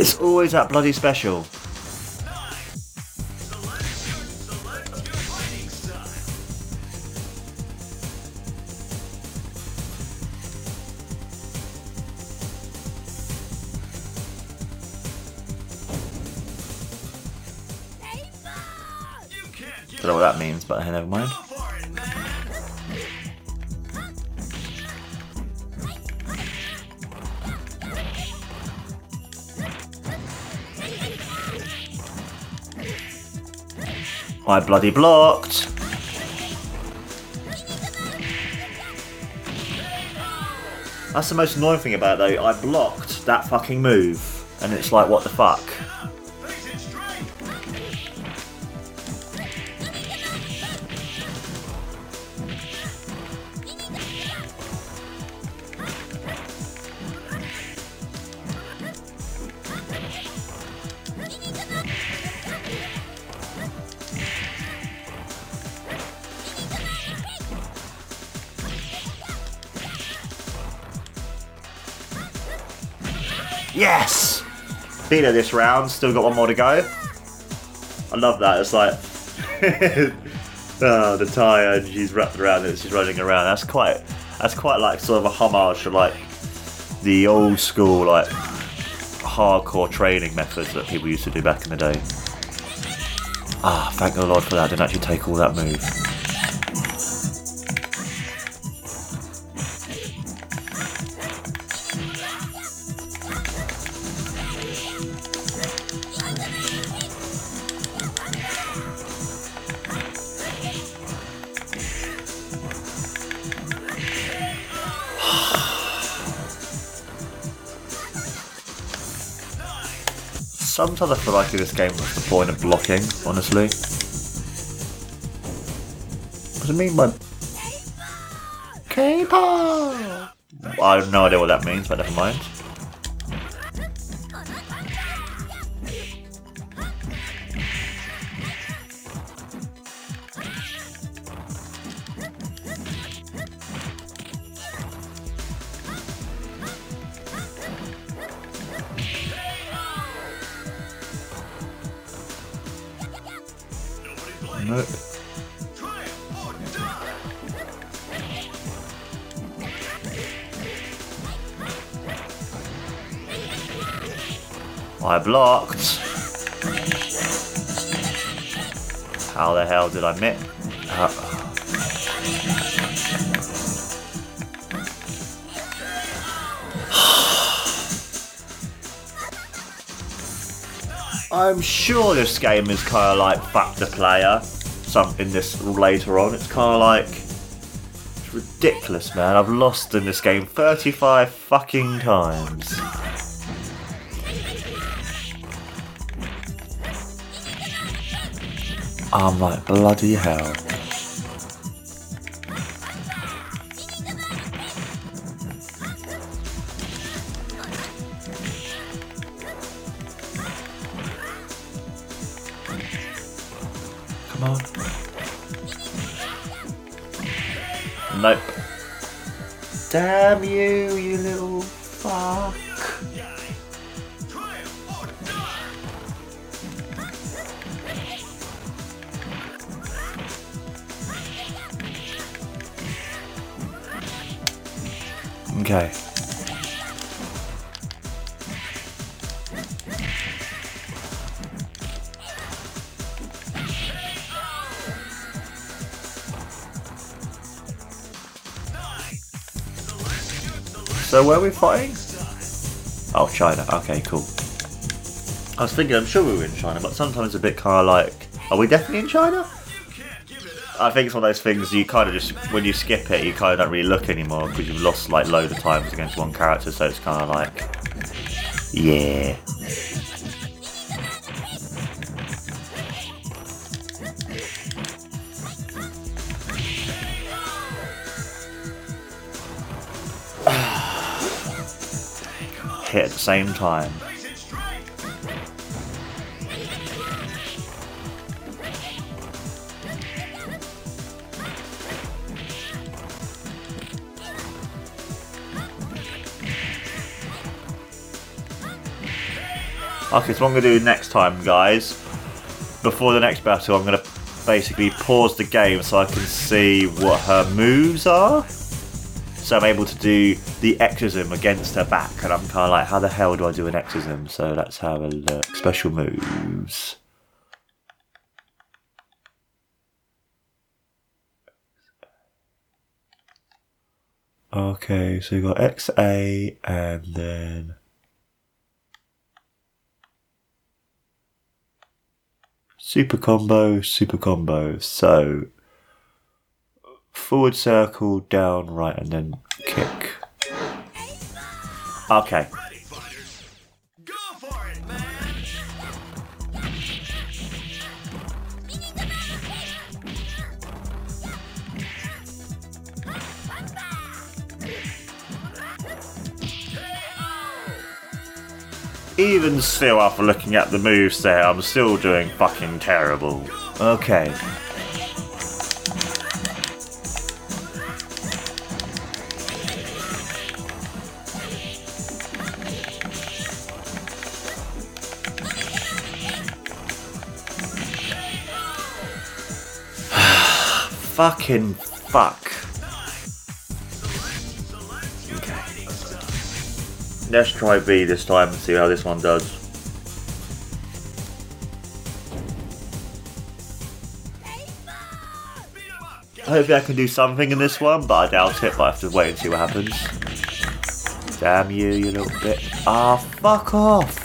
It's always that bloody special. Don't know what that means, but never mind. I bloody blocked. That's the most annoying thing about it though. I blocked that fucking move, and it's like, what the fuck? Yes! Her this round, still got one more to go. I love that, it's like. oh, the tie and she's wrapped around it, she's running around. That's quite. That's quite like sort of a homage to like the old school, like hardcore training methods that people used to do back in the day. Ah, thank the Lord for that. I didn't actually take all that move. Sometimes I feel like this game what's the point of blocking, honestly. What does it mean by K-pop? I have no idea what that means, but never mind. Nope. I blocked. How the hell did I miss? Uh, I'm sure this game is kind of like fuck the player. Something this later on. It's kind of like it's ridiculous, man. I've lost in this game 35 fucking times. I'm like bloody hell. Come. Nope. Damn you, you little fuck. Okay. So where are we fighting? Oh, China. Okay, cool. I was thinking, I'm sure we were in China, but sometimes a bit kind of like, are we definitely in China? I think it's one of those things you kind of just, when you skip it, you kind of don't really look anymore because you've lost like loads of times against one character, so it's kind of like, yeah. Hit at the same time. Okay, so what I'm going to do next time, guys, before the next battle, I'm going to basically pause the game so I can see what her moves are. So I'm able to do the exorcism against her back, and I'm kind of like, how the hell do I do an exorcism? So let's have a look. Special moves. Okay, so you got XA and then super combo, super combo. So forward circle, down, right, and then kick. Okay. Even still, after looking at the moves there, I'm still doing fucking terrible. Okay. Fucking fuck. Okay. Let's try B this time and see how this one does. Hopefully I can do something in this one, but I doubt it, but I have to wait and see what happens. Damn you, you little bit. Ah, oh, fuck off!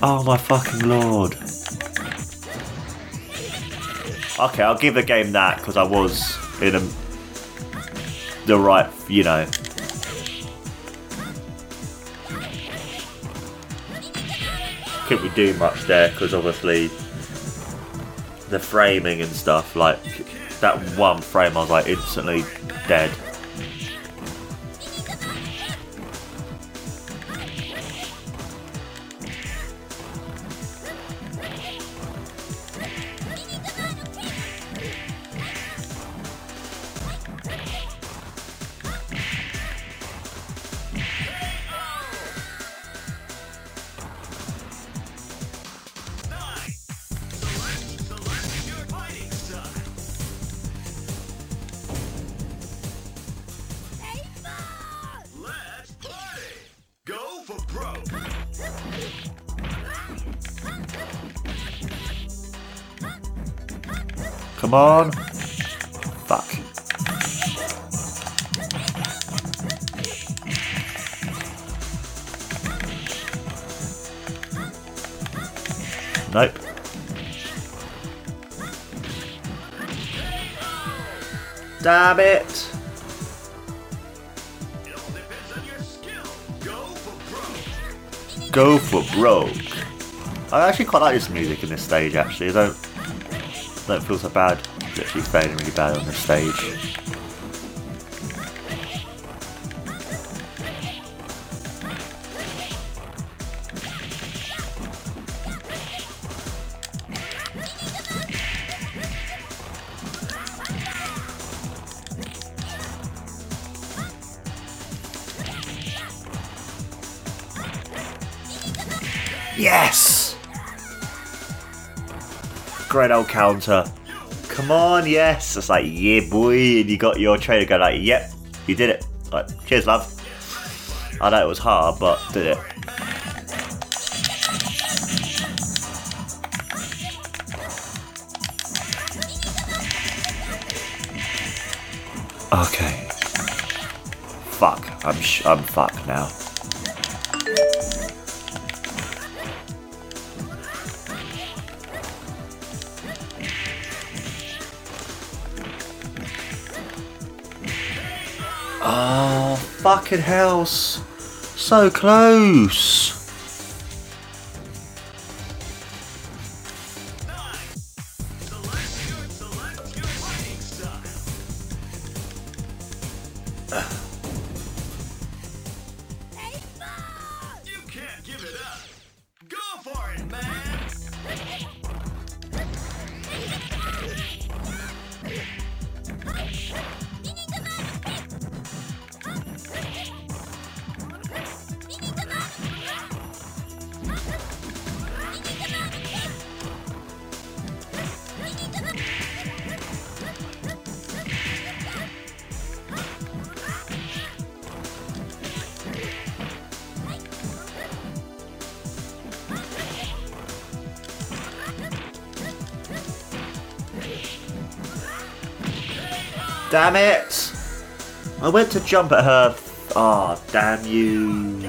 Oh my fucking lord. Okay, I'll give the game that, because I was in a, the right, you know, couldn't we do much there because obviously the framing and stuff, like that one frame, I was like instantly dead. Come on. Fuck. Nope. Damn it! Go for broke. I actually quite like this music in this stage actually. I don't don't feel so bad. Literally failing really bad on the stage. Yes! Great old counter. Come on, yes. It's like, yeah, boy. And you got your trainer go like, yep, you did it. Like, cheers, love. I know it was hard, but did it. Okay. Fuck. I'm I'm fucked now. Oh, fucking house. So close. Ugh. Damn it! I went to jump at her. Ah, damn you.